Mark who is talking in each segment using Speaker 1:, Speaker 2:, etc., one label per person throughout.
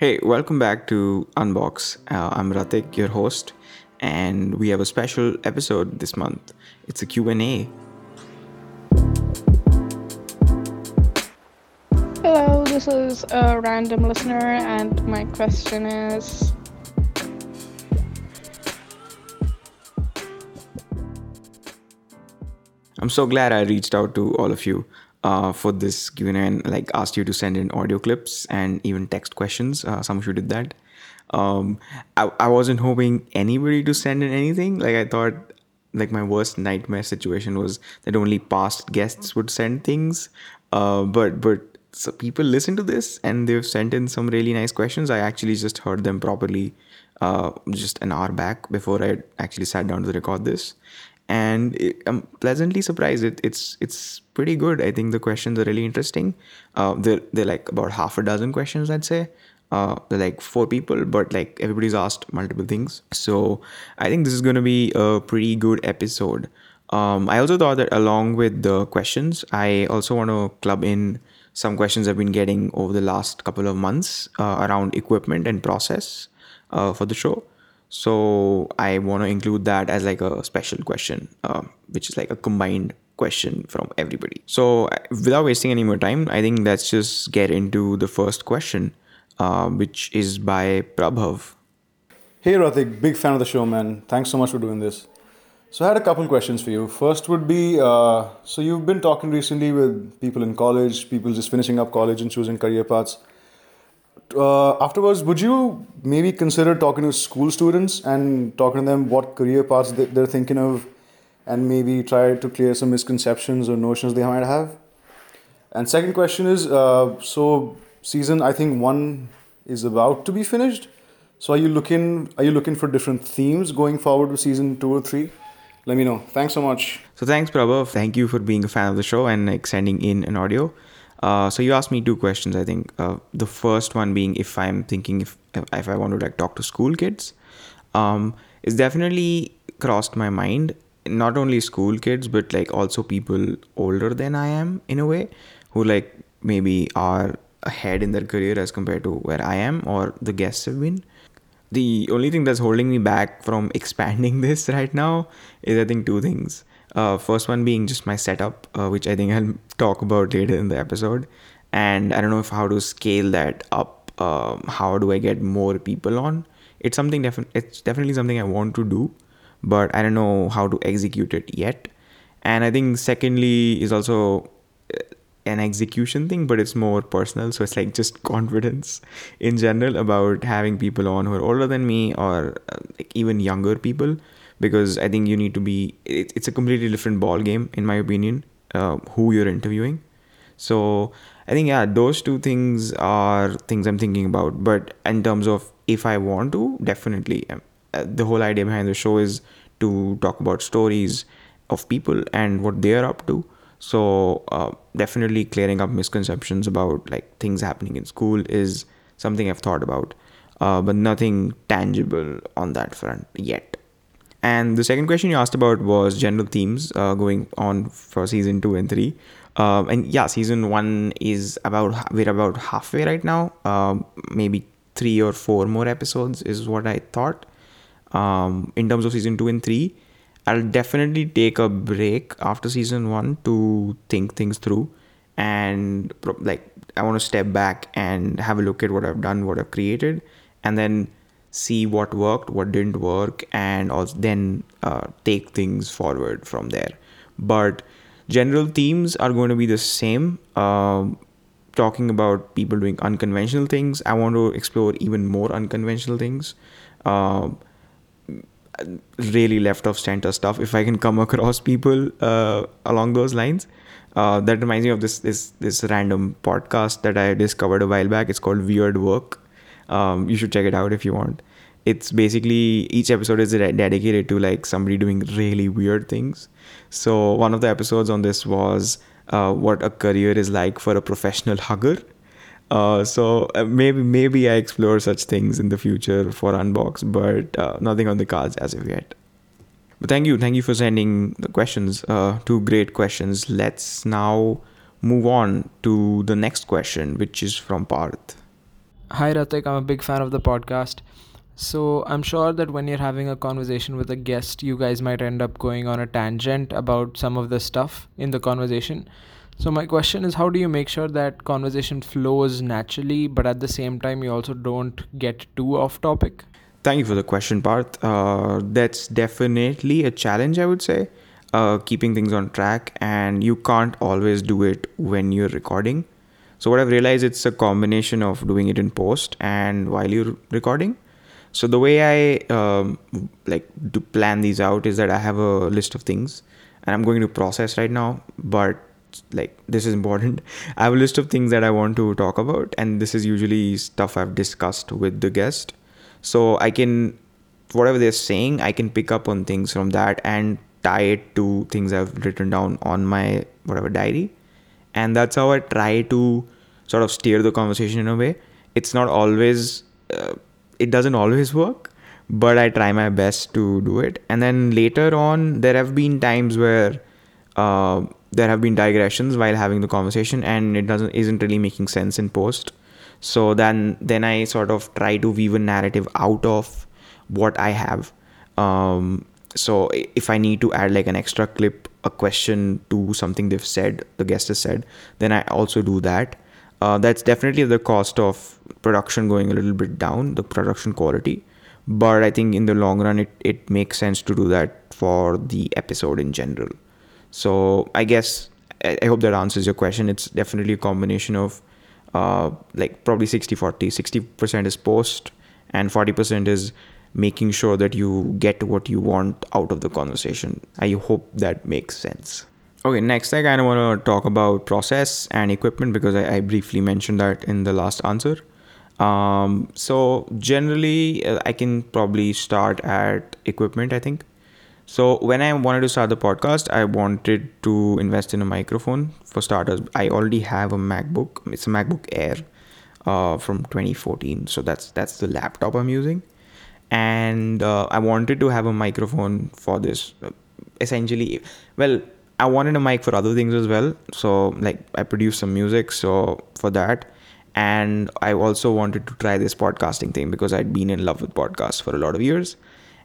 Speaker 1: Hey, welcome back to Unbox. Uh, I'm Ratik, your host, and we have a special episode this month. It's a Q&A.
Speaker 2: Hello, this is a random listener, and my question is
Speaker 1: I'm so glad I reached out to all of you uh, for this Q&A and like asked you to send in audio clips and even text questions. Uh, some of you did that. Um, I, I wasn't hoping anybody to send in anything. Like I thought like my worst nightmare situation was that only past guests would send things. Uh, but but so people listen to this and they've sent in some really nice questions. I actually just heard them properly uh, just an hour back before I actually sat down to record this and it, I'm pleasantly surprised. It, it's it's pretty good. I think the questions are really interesting. Uh, they're they're like about half a dozen questions, I'd say. Uh, they're like four people, but like everybody's asked multiple things. So I think this is going to be a pretty good episode. Um, I also thought that along with the questions, I also want to club in some questions I've been getting over the last couple of months uh, around equipment and process uh, for the show. So I want to include that as like a special question, uh, which is like a combined question from everybody. So without wasting any more time, I think let's just get into the first question, uh, which is by Prabhav.
Speaker 3: Hey Ratik, big fan of the show, man. Thanks so much for doing this. So I had a couple questions for you. First would be, uh, so you've been talking recently with people in college, people just finishing up college and choosing career paths uh, afterwards, would you maybe consider talking to school students and talking to them what career paths they're thinking of, and maybe try to clear some misconceptions or notions they might have? And second question is, uh, so season I think one is about to be finished. So are you looking are you looking for different themes going forward with season two or three? Let me know. Thanks so much.
Speaker 1: So thanks, Prabha. Thank you for being a fan of the show and like sending in an audio. Uh, so you asked me two questions. I think uh, the first one being if I'm thinking if if I want to like talk to school kids, um, it's definitely crossed my mind. Not only school kids, but like also people older than I am in a way, who like maybe are ahead in their career as compared to where I am or the guests have been. The only thing that's holding me back from expanding this right now is I think two things. Uh, first one being just my setup, uh, which I think I'll talk about later in the episode. And I don't know if how to scale that up. Um, how do I get more people on? It's something definitely. It's definitely something I want to do, but I don't know how to execute it yet. And I think secondly is also uh, an execution thing, but it's more personal. So it's like just confidence in general about having people on who are older than me or uh, like even younger people because I think you need to be. It, it's a completely different ball game, in my opinion. Uh, who you're interviewing, so I think yeah, those two things are things I'm thinking about. But in terms of if I want to, definitely, um, uh, the whole idea behind the show is to talk about stories of people and what they're up to. So uh, definitely clearing up misconceptions about like things happening in school is something I've thought about, uh, but nothing tangible on that front yet. And the second question you asked about was general themes uh, going on for season two and three. Um, and yeah, season one is about we're about halfway right now. Um, maybe three or four more episodes is what I thought. Um, in terms of season two and three, I'll definitely take a break after season one to think things through, and like I want to step back and have a look at what I've done, what I've created, and then see what worked, what didn't work, and also then uh, take things forward from there. But general themes are going to be the same. Um, talking about people doing unconventional things, I want to explore even more unconventional things. Um, really left of center stuff. If I can come across people uh, along those lines, uh, that reminds me of this this this random podcast that I discovered a while back. It's called Weird Work um, you should check it out if you want. It's basically each episode is dedicated to like somebody doing really weird things. So one of the episodes on this was uh, what a career is like for a professional hugger. Uh, so uh, maybe maybe I explore such things in the future for Unbox, but uh, nothing on the cards as of yet. But thank you, thank you for sending the questions. Uh, two great questions. Let's now move on to the next question, which is from Parth.
Speaker 4: Hi, Ratik. I'm a big fan of the podcast. So, I'm sure that when you're having a conversation with a guest, you guys might end up going on a tangent about some of the stuff in the conversation. So, my question is how do you make sure that conversation flows naturally, but at the same time, you also don't get too off topic?
Speaker 1: Thank you for the question, Parth. Uh, that's definitely a challenge, I would say, uh, keeping things on track, and you can't always do it when you're recording. So, what I've realized it's a combination of doing it in post and while you're recording. So, the way I um, like to plan these out is that I have a list of things, and I'm going to process right now, but like this is important. I have a list of things that i want to talk about and this is usually stuff i've discussed with the guest. So i can whatever they're saying i can pick up on things from that and tie it to things i've written down on my whatever diary. And that's how i try to sort of steer the conversation in a way. It's not always uh, it doesn't always work but i try my best to do it. And then later on there have been times where uh, there have been digressions while having the conversation and it doesn't isn't really making sense in post. So then then i sort of try to weave a narrative out of what i have. Um, so if i need to add like an extra clip a question to something they've said the guest has said then i also do that. Uh, that's definitely the cost of production going a little bit down the production quality. But i think in the long run it, it makes sense to do that for the episode in general so i guess i hope that answers your question. It's definitely a combination of uh, like probably 60 40 60% is post and 40% is making sure that you get what you want out of the conversation. I hope that makes sense. Okay next i kind of want to talk about process and equipment because I, I briefly mentioned that in the last answer. Um, so generally uh, i can probably start at equipment i think so when I wanted to start the podcast, I wanted to invest in a microphone for starters. I already have a MacBook. It's a MacBook Air uh, from 2014. So that's that's the laptop I'm using, and uh, I wanted to have a microphone for this. Essentially, well, I wanted a mic for other things as well. So like I produce some music, so for that. And I also wanted to try this podcasting thing because I'd been in love with podcasts for a lot of years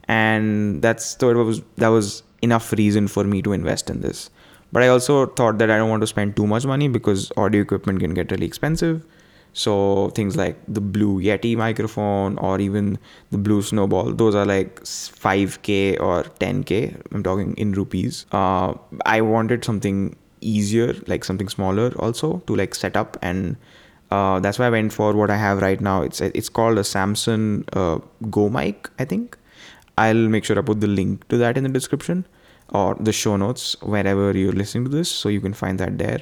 Speaker 1: and that's that was that was enough reason for me to invest in this. But i also thought that i don't want to spend too much money because audio equipment can get really expensive. So things like the blue yeti microphone or even the blue snowball those are like 5k or 10k i'm talking in rupees. Uh, i wanted something easier like something smaller also to like set up. And uh, that's why i went for what i have right now. It's it's called a samson uh, go mic i think I'll make sure I put the link to that in the description or the show notes wherever you're listening to this so you can find that there.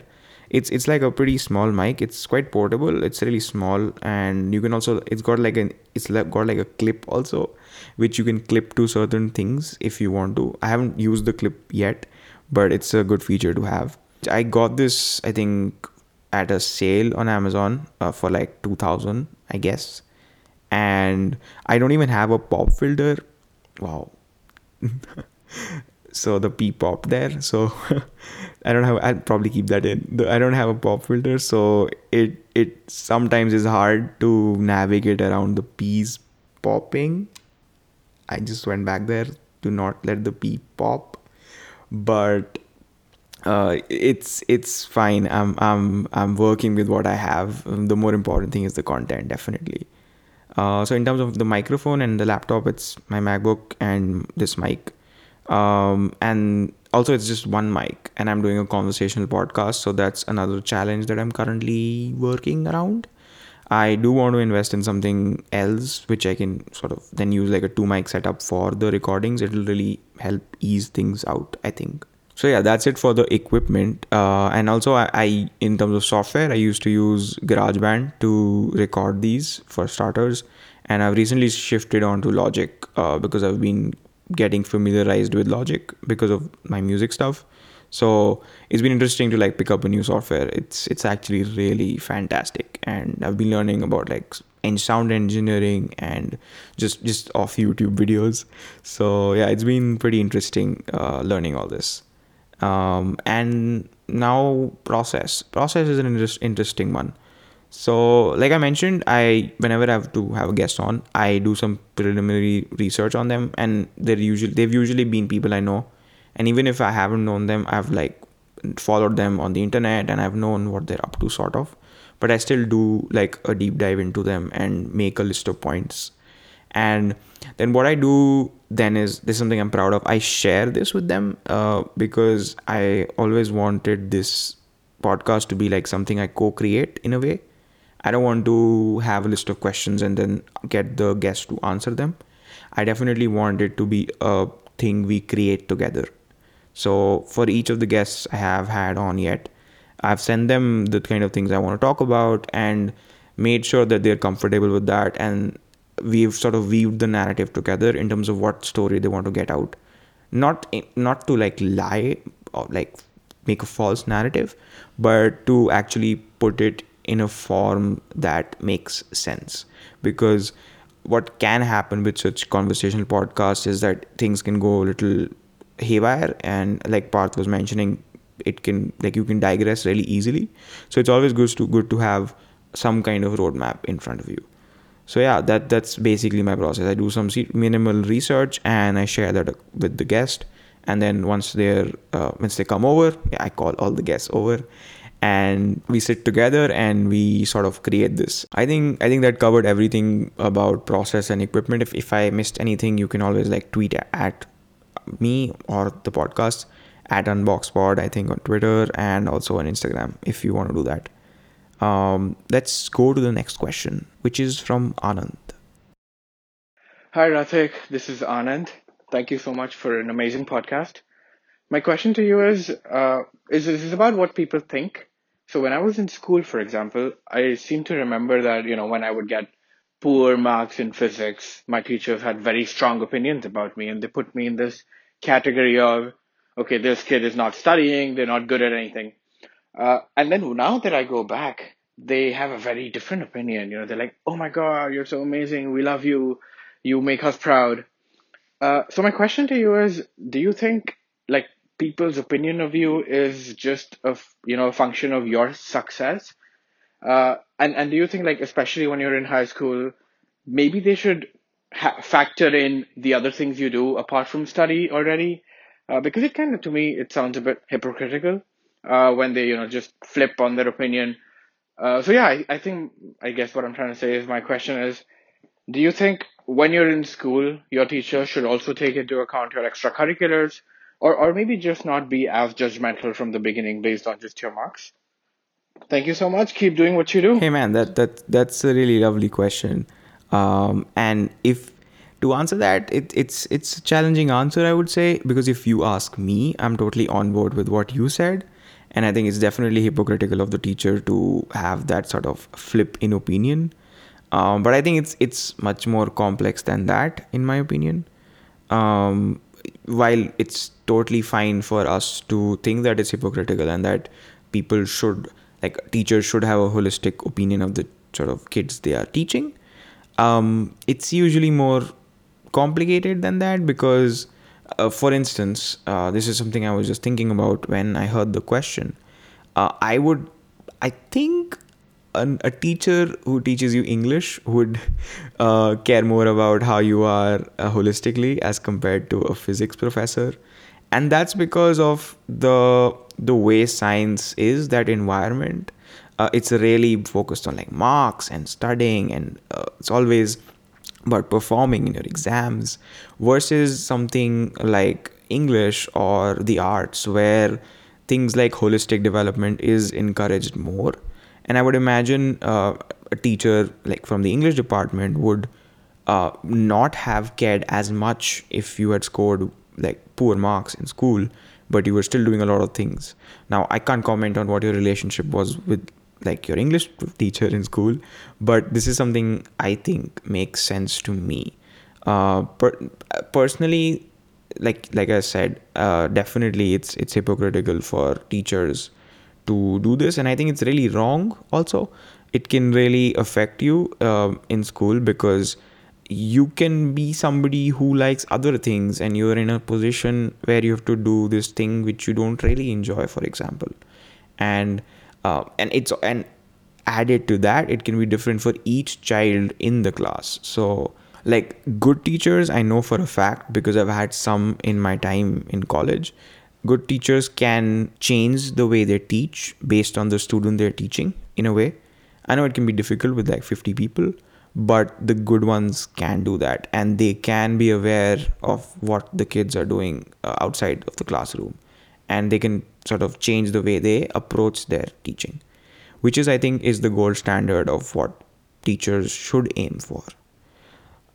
Speaker 1: It's it's like a pretty small mic. It's quite portable. It's really small and you can also it's got like an it's got like a clip also which you can clip to certain things if you want to. I haven't used the clip yet, but it's a good feature to have. I got this I think at a sale on Amazon uh, for like 2000 I guess and I don't even have a pop filter wow so the p pop there so i don't have i'll probably keep that in i don't have a pop filter so it it sometimes is hard to navigate around the p's popping i just went back there to not let the p pop but uh, it's it's fine. I'm I'm I'm working with what I have. The more important thing is the content, definitely. Uh, so in terms of the microphone and the laptop, it's my MacBook and this mic. Um, and also it's just one mic and I'm doing a conversational podcast. So that's another challenge that I'm currently working around. I do want to invest in something else, which I can sort of then use like a two mic setup for the recordings. It'll really help ease things out, I think so yeah that's it for the equipment. Uh, and also I, I, in terms of software i used to use garageband to record these for starters. And i've recently shifted on to logic uh, because i've been getting familiarized with logic because of my music stuff. So it's been interesting to like pick up a new software. It's it's actually really fantastic. And i've been learning about like sound engineering and just just off youtube videos. So yeah it's been pretty interesting uh, learning all this um, and now process process is an interest, interesting one So, like I mentioned, I whenever I have to have a guest on, I do some preliminary research on them, and they're usually they've usually been people I know, and even if I haven't known them, I've like followed them on the internet and I've known what they're up to, sort of. But I still do like a deep dive into them and make a list of points. And then what I do then is this is something I'm proud of. I share this with them uh, because I always wanted this podcast to be like something I co-create in a way I don't want to have a list of questions and then get the guest to answer them. I definitely want it to be a thing we create together. So for each of the guests I have had on yet, I've sent them the kind of things I want to talk about and made sure that they're comfortable with that and we've sort of weaved the narrative together in terms of what story they want to get out. Not not to like lie or like make a false narrative, but to actually put it in a form that makes sense. Because what can happen with such conversational podcasts is that things can go a little haywire and like Parth was mentioning it can like you can digress really easily. So it's always good to good to have some kind of roadmap in front of you so yeah that that's basically my process. I do some minimal research and i share that with the guest. And then once they're uh, once they come over yeah, i call all the guests over and we sit together and we sort of create this. I think i think that covered everything about process and equipment. If, if i missed anything you can always like tweet at me or the podcast at unboxpod i think on twitter and also on instagram if you want to do that um, let's go to the next question which is from anand.
Speaker 5: Hi rathik this is anand. Thank you so much for an amazing podcast. My question to you is uh, is, is about what people think? So when I was in school, for example, I seem to remember that, you know, when I would get poor marks in physics, my teachers had very strong opinions about me and they put me in this category of, okay, this kid is not studying, they're not good at anything. Uh, and then now that I go back, they have a very different opinion. You know, they're like, oh my God, you're so amazing. We love you. You make us proud. Uh, so my question to you is, do you think like people's opinion of you is just a you know a function of your success uh, and and do you think like especially when you're in high school maybe they should ha- factor in the other things you do apart from study already uh, because it kind of to me it sounds a bit hypocritical uh, when they you know just flip on their opinion. Uh, so yeah I, I think i guess what i'm trying to say is my question is do you think when you're in school your teacher should also take into account your extracurriculars? Or or maybe just not be as judgmental from the beginning based on just your marks? Thank you so much. Keep doing what you do.
Speaker 1: Hey man that that that's a really lovely question. Um, and if to answer that it, it's it's a challenging answer i would say because if you ask me i'm totally on board with what you said and i think it's definitely hypocritical of the teacher to have that sort of flip in opinion. Um, but i think it's it's much more complex than that in my opinion. Um, while it's totally fine for us to think that it's hypocritical and that people should like teachers should have a holistic opinion of the sort of kids they are teaching um, it's usually more complicated than that because uh, for instance uh, this is something i was just thinking about when i heard the question uh, i would i think an, a teacher who teaches you English would uh, care more about how you are uh, holistically as compared to a physics professor, and that's because of the the way science is that environment. Uh, it's really focused on like marks and studying, and it's always about performing in your exams versus something like English or the arts where things like holistic development is encouraged more. And i would imagine uh, a teacher like from the english department would uh, not have cared as much if you had scored like poor marks in school but you were still doing a lot of things. Now i can't comment on what your relationship was with like your english teacher in school but this is something i think makes sense to me. Uh, per- personally like like i said uh, definitely it's it's hypocritical for teachers to do this and i think it's really wrong also. It can really affect you uh, in school because you can be somebody who likes other things and you're in a position where you have to do this thing which you don't really enjoy for example. And uh, and it's and added to that, it can be different for each child in the class. So, like good teachers, I know for a fact because I've had some in my time in college. Good teachers can change the way they teach based on the student they're teaching in a way. I know it can be difficult with like 50 people, but the good ones can do that and they can be aware of what the kids are doing uh, outside of the classroom and they can sort of change the way they approach their teaching which is i think is the gold standard of what teachers should aim for.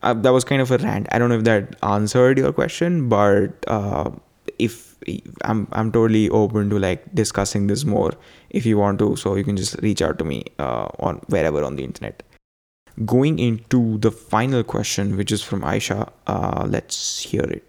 Speaker 1: Uh, that was kind of a rant. I don't know if that answered your question but uh, if I'm, I'm totally open to like discussing this more. If you want to so you can just reach out to me uh, on wherever on the internet. Going into the final question, which is from Aisha, uh, let's hear it.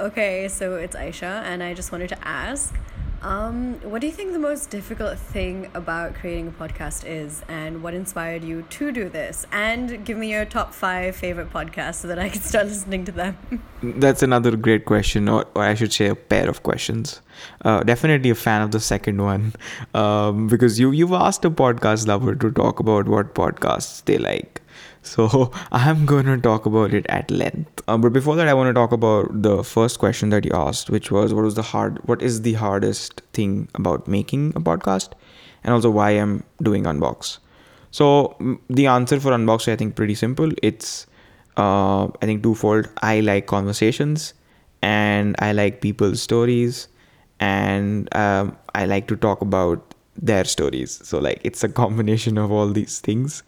Speaker 6: Okay, so it's Aisha, and I just wanted to ask um, what do you think the most difficult thing about creating a podcast is, and what inspired you to do this? And give me your top five favorite podcasts so that I can start listening to them.
Speaker 1: That's another great question, or, or I should say, a pair of questions. Uh, definitely a fan of the second one, um, because you you've asked a podcast lover to talk about what podcasts they like. So I'm going to talk about it at length. Uh, but before that, I want to talk about the first question that you asked, which was what was the hard, what is the hardest thing about making a podcast, and also why I'm doing Unbox. So the answer for Unbox, I think, pretty simple. It's uh, I think twofold. I like conversations, and I like people's stories, and um, I like to talk about their stories. So like it's a combination of all these things,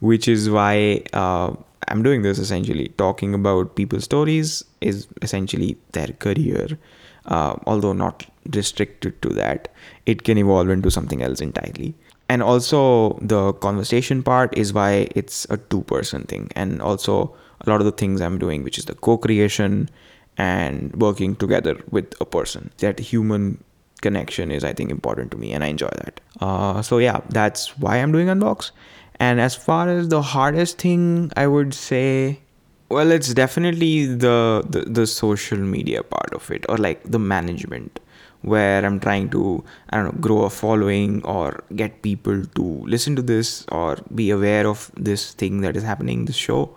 Speaker 1: which is why uh, I'm doing this essentially. Talking about people's stories is essentially their career, uh, although not restricted to that. It can evolve into something else entirely. And also the conversation part is why it's a two-person thing, and also a lot of the things I'm doing, which is the co-creation and working together with a person. That human connection is i think important to me and i enjoy that. Uh, so yeah that's why i'm doing unbox. And as far as the hardest thing i would say well it's definitely the, the the social media part of it or like the management where i'm trying to i don't know grow a following or get people to listen to this or be aware of this thing that is happening this show.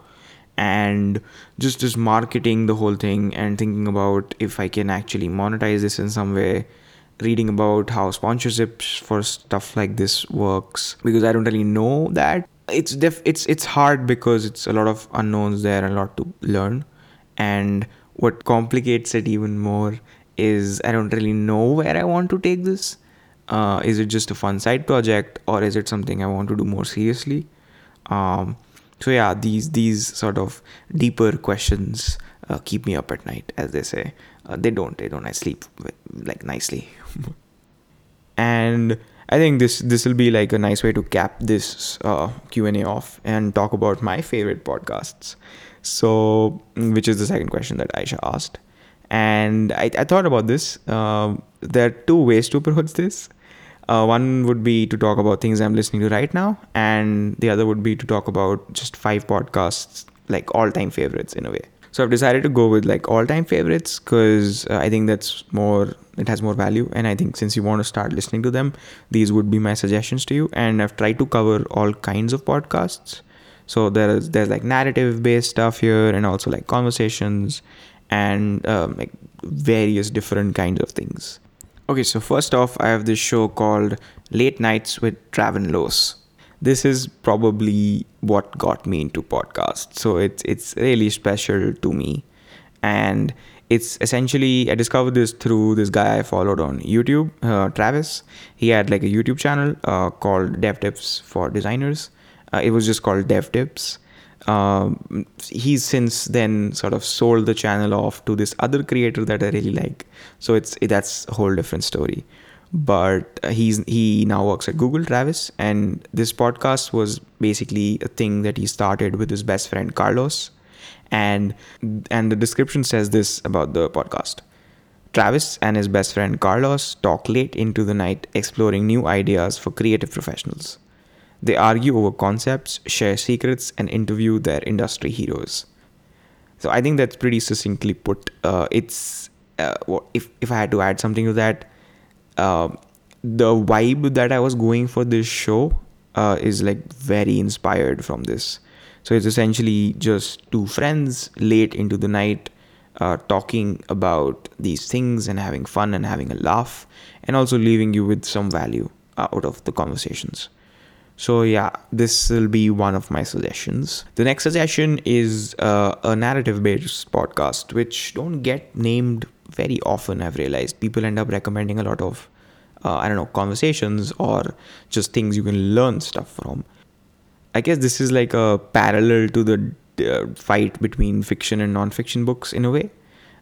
Speaker 1: And just just marketing the whole thing and thinking about if i can actually monetize this in some way reading about how sponsorships for stuff like this works because I don't really know that. It's def- it's it's hard because it's a lot of unknowns there a lot to learn. And what complicates it even more is I don't really know where I want to take this. Uh, is it just a fun side project or is it something I want to do more seriously? Um, so yeah, these these sort of deeper questions uh, keep me up at night, as they say. Uh, they don't. They don't. I sleep like nicely. and I think this this will be like a nice way to cap this uh, Q and A off and talk about my favorite podcasts. So, which is the second question that Aisha asked, and I, I thought about this. Uh, there are two ways to approach this. Uh, one would be to talk about things I'm listening to right now, and the other would be to talk about just five podcasts, like all time favorites in a way. So I've decided to go with like all time favorites because uh, I think that's more, it has more value. And I think since you want to start listening to them, these would be my suggestions to you. And I've tried to cover all kinds of podcasts. So there's there's like narrative based stuff here, and also like conversations, and um, like various different kinds of things. Okay, so first off, I have this show called Late Nights with Traven Loos this is probably what got me into podcasts. So it's it's really special to me, and it's essentially I discovered this through this guy I followed on YouTube, uh, Travis. He had like a YouTube channel uh, called Dev Tips for Designers. Uh, it was just called Dev Tips. Um, he's since then sort of sold the channel off to this other creator that I really like. So it's that's a whole different story but he's he now works at Google, Travis, and this podcast was basically a thing that he started with his best friend Carlos, and and the description says this about the podcast. Travis and his best friend Carlos talk late into the night exploring new ideas for creative professionals. They argue over concepts, share secrets, and interview their industry heroes. So I think that's pretty succinctly put. Uh, it's uh, if if I had to add something to that, uh, the vibe that I was going for this show uh, is like very inspired from this. So it's essentially just two friends late into the night uh, talking about these things and having fun and having a laugh and also leaving you with some value out of the conversations. So yeah, this will be one of my suggestions. The next suggestion is uh, a narrative-based podcast, which don't get named very often. I've realized people end up recommending a lot of, uh, I don't know, conversations or just things you can learn stuff from. I guess this is like a parallel to the uh, fight between fiction and non-fiction books in a way.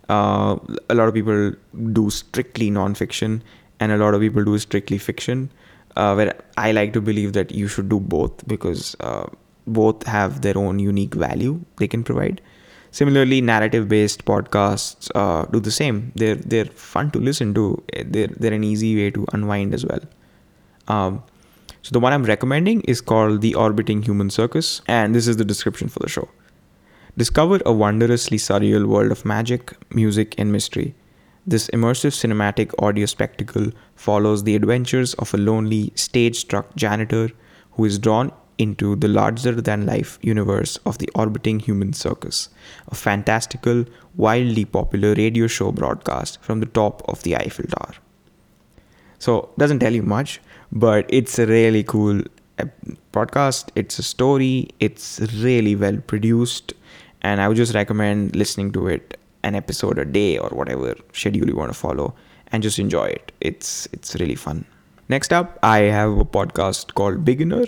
Speaker 1: Uh, a lot of people do strictly non-fiction, and a lot of people do strictly fiction uh, where I like to believe that you should do both because uh, both have their own unique value they can provide. Similarly, narrative-based podcasts uh, do the same. They're they're fun to listen to. They're they're an easy way to unwind as well. Um, so the one I'm recommending is called The Orbiting Human Circus, and this is the description for the show. Discover a wondrously surreal world of magic, music, and mystery this immersive cinematic audio spectacle follows the adventures of a lonely, stage struck janitor who is drawn into the larger than life universe of the orbiting human circus, a fantastical, wildly popular radio show broadcast from the top of the Eiffel Tower. So, doesn't tell you much, but it's a really cool eh, podcast. It's a story, it's really well produced, and I would just recommend listening to it an episode a day or whatever schedule you want to follow and just enjoy it. It's it's really fun. Next up, I have a podcast called Beginner.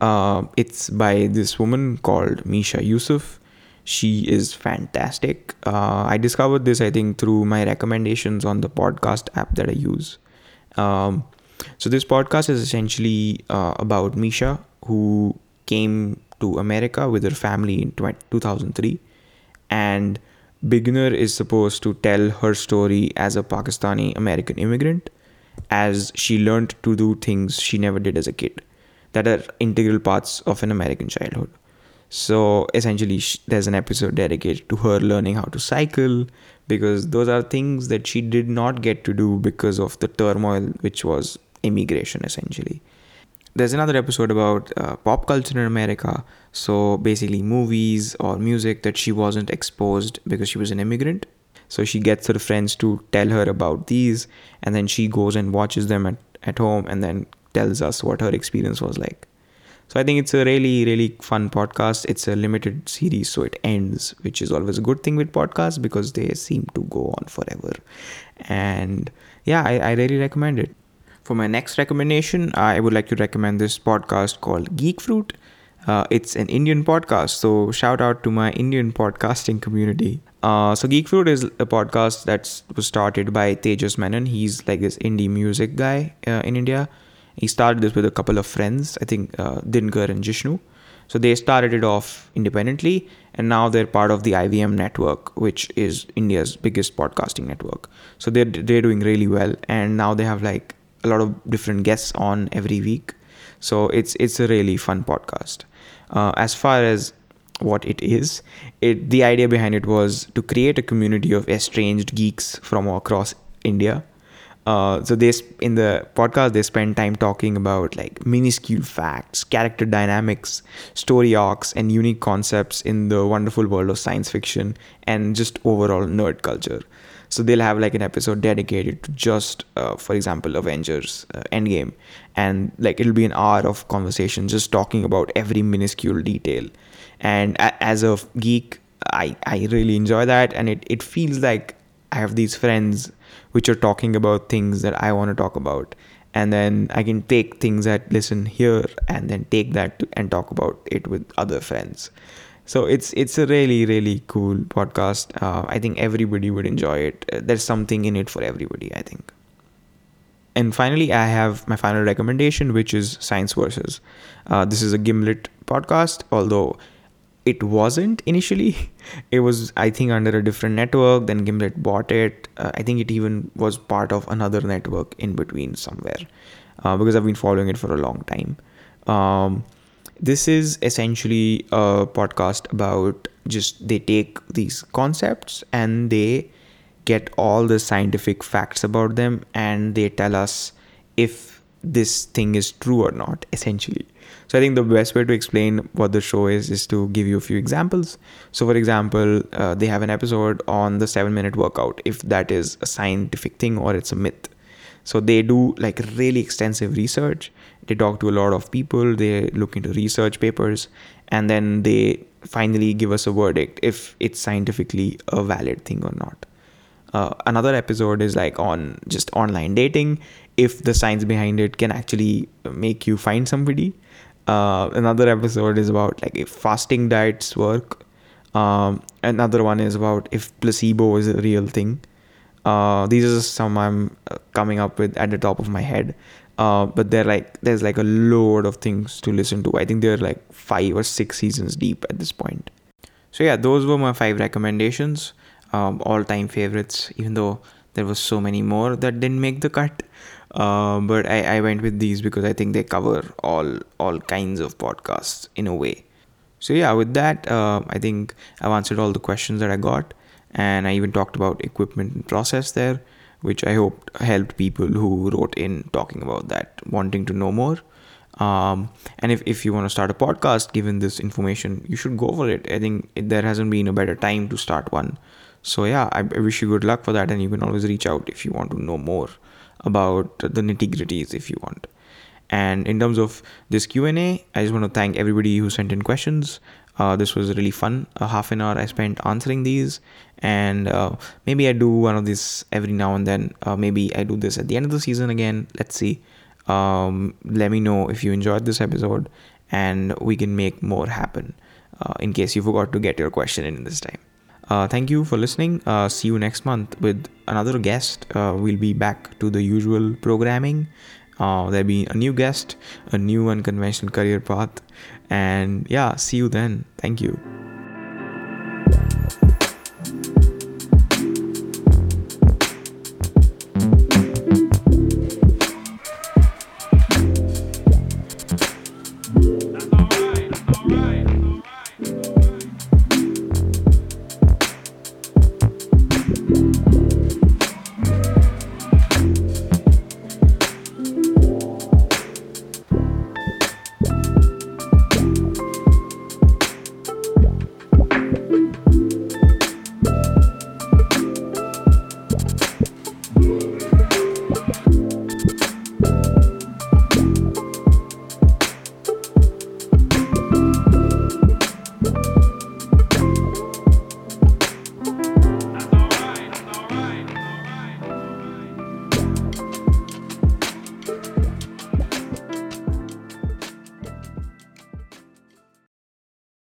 Speaker 1: Uh, it's by this woman called Misha Euceph. She is fantastic. Uh, I discovered this, I think, through my recommendations on the podcast app that I use. Um, so, this podcast is essentially uh, about Misha, who came to America with her family in 2003. And Beginner is supposed to tell her story as a Pakistani American immigrant, as she learned to do things she never did as a kid that are integral parts of an American childhood. So essentially, there's an episode dedicated to her learning how to cycle because those are things that she did not get to do because of the turmoil which was immigration essentially there's another episode about uh, pop culture in America. So basically, movies or music that she wasn't exposed because she was an immigrant. So she gets her friends to tell her about these, and then she goes and watches them at, at home and then tells us what her experience was like. So I think it's a really, really fun podcast. It's a limited series, so it ends, which is always a good thing with podcasts because they seem to go on forever. And yeah, I, I really recommend it. For my next recommendation, I would like to recommend this podcast called Geek Fruit. Uh, it's an Indian podcast, so shout out to my Indian podcasting community. Uh, so Geek Fruit is a podcast that was started by Tejas Menon. He's like this indie music guy uh, in India. He started this with a couple of friends, I think uh, Dinkar and Jishnu. So they started it off independently, and now they're part of the IVM network, which is India's biggest podcasting network. So they're they're doing really well, and now they have like a lot of different guests on every week. So it's it's a really fun podcast. Uh, as far as what it is, it the idea behind it was to create a community of estranged geeks from across India. Uh, so they in the podcast they spend time talking about like minuscule facts, character dynamics, story arcs, and unique concepts in the wonderful world of science fiction and just overall nerd culture. So they'll have like an episode dedicated to just, uh, for example, Avengers uh, Endgame, and like it'll be an hour of conversation just talking about every minuscule detail. And a- as a geek, I I really enjoy that, and it it feels like I have these friends which are talking about things that I want to talk about. And then I can take things that listen here and then take that and talk about it with other friends. So it's it's a really really cool podcast. Uh, i think everybody would enjoy it. Uh, there's something in it for everybody i think. And finally i have my final recommendation which is science versus. Uh, this is a gimlet podcast although it wasn't initially. It was i think under a different network. Then gimlet bought it. Uh, i think it even was part of another network in between somewhere uh, because i've been following it for a long time. Um, this is essentially a podcast about just they take these concepts and they get all the scientific facts about them and they tell us if this thing is true or not, essentially. So I think the best way to explain what the show is is to give you a few examples. So, for example, uh, they have an episode on the seven minute workout, if that is a scientific thing or it's a myth. So they do like really extensive research. They talk to a lot of people. They look into research papers, and then they finally give us a verdict if it's scientifically a valid thing or not. Uh, another episode is like on just online dating if the science behind it can actually make you find somebody uh, another episode is about like if fasting diets work. Um, another one is about if placebo is a real thing. Uh, these are some I'm uh, coming up with at the top of my head. Uh, but they're like there's like a load of things to listen to. I think they're like five or six seasons deep at this point. So yeah, those were my five recommendations, um, all-time favorites. Even though there was so many more that didn't make the cut. Uh, but I, I went with these because I think they cover all all kinds of podcasts in a way. So yeah, with that, uh, I think I've answered all the questions that I got, and I even talked about equipment and process there, which I hope helped people who wrote in talking about that, wanting to know more. Um, and if, if you want to start a podcast, given this information, you should go for it. I think there hasn't been a better time to start one. So yeah, I, I wish you good luck for that, and you can always reach out if you want to know more about the nitty gritties if you want. And in terms of this Q&A, I just want to thank everybody who sent in questions. Uh, this was really fun. A half an hour I spent answering these, and uh, maybe I do one of these every now and then. Uh, maybe I do this at the end of the season again. Let's see. Um, let me know if you enjoyed this episode, and we can make more happen. Uh, in case you forgot to get your question in this time. Uh, thank you for listening. Uh, see you next month with another guest. Uh, we'll be back to the usual programming. Uh, there'll be a new guest, a new unconventional career path. And yeah, see you then. Thank you.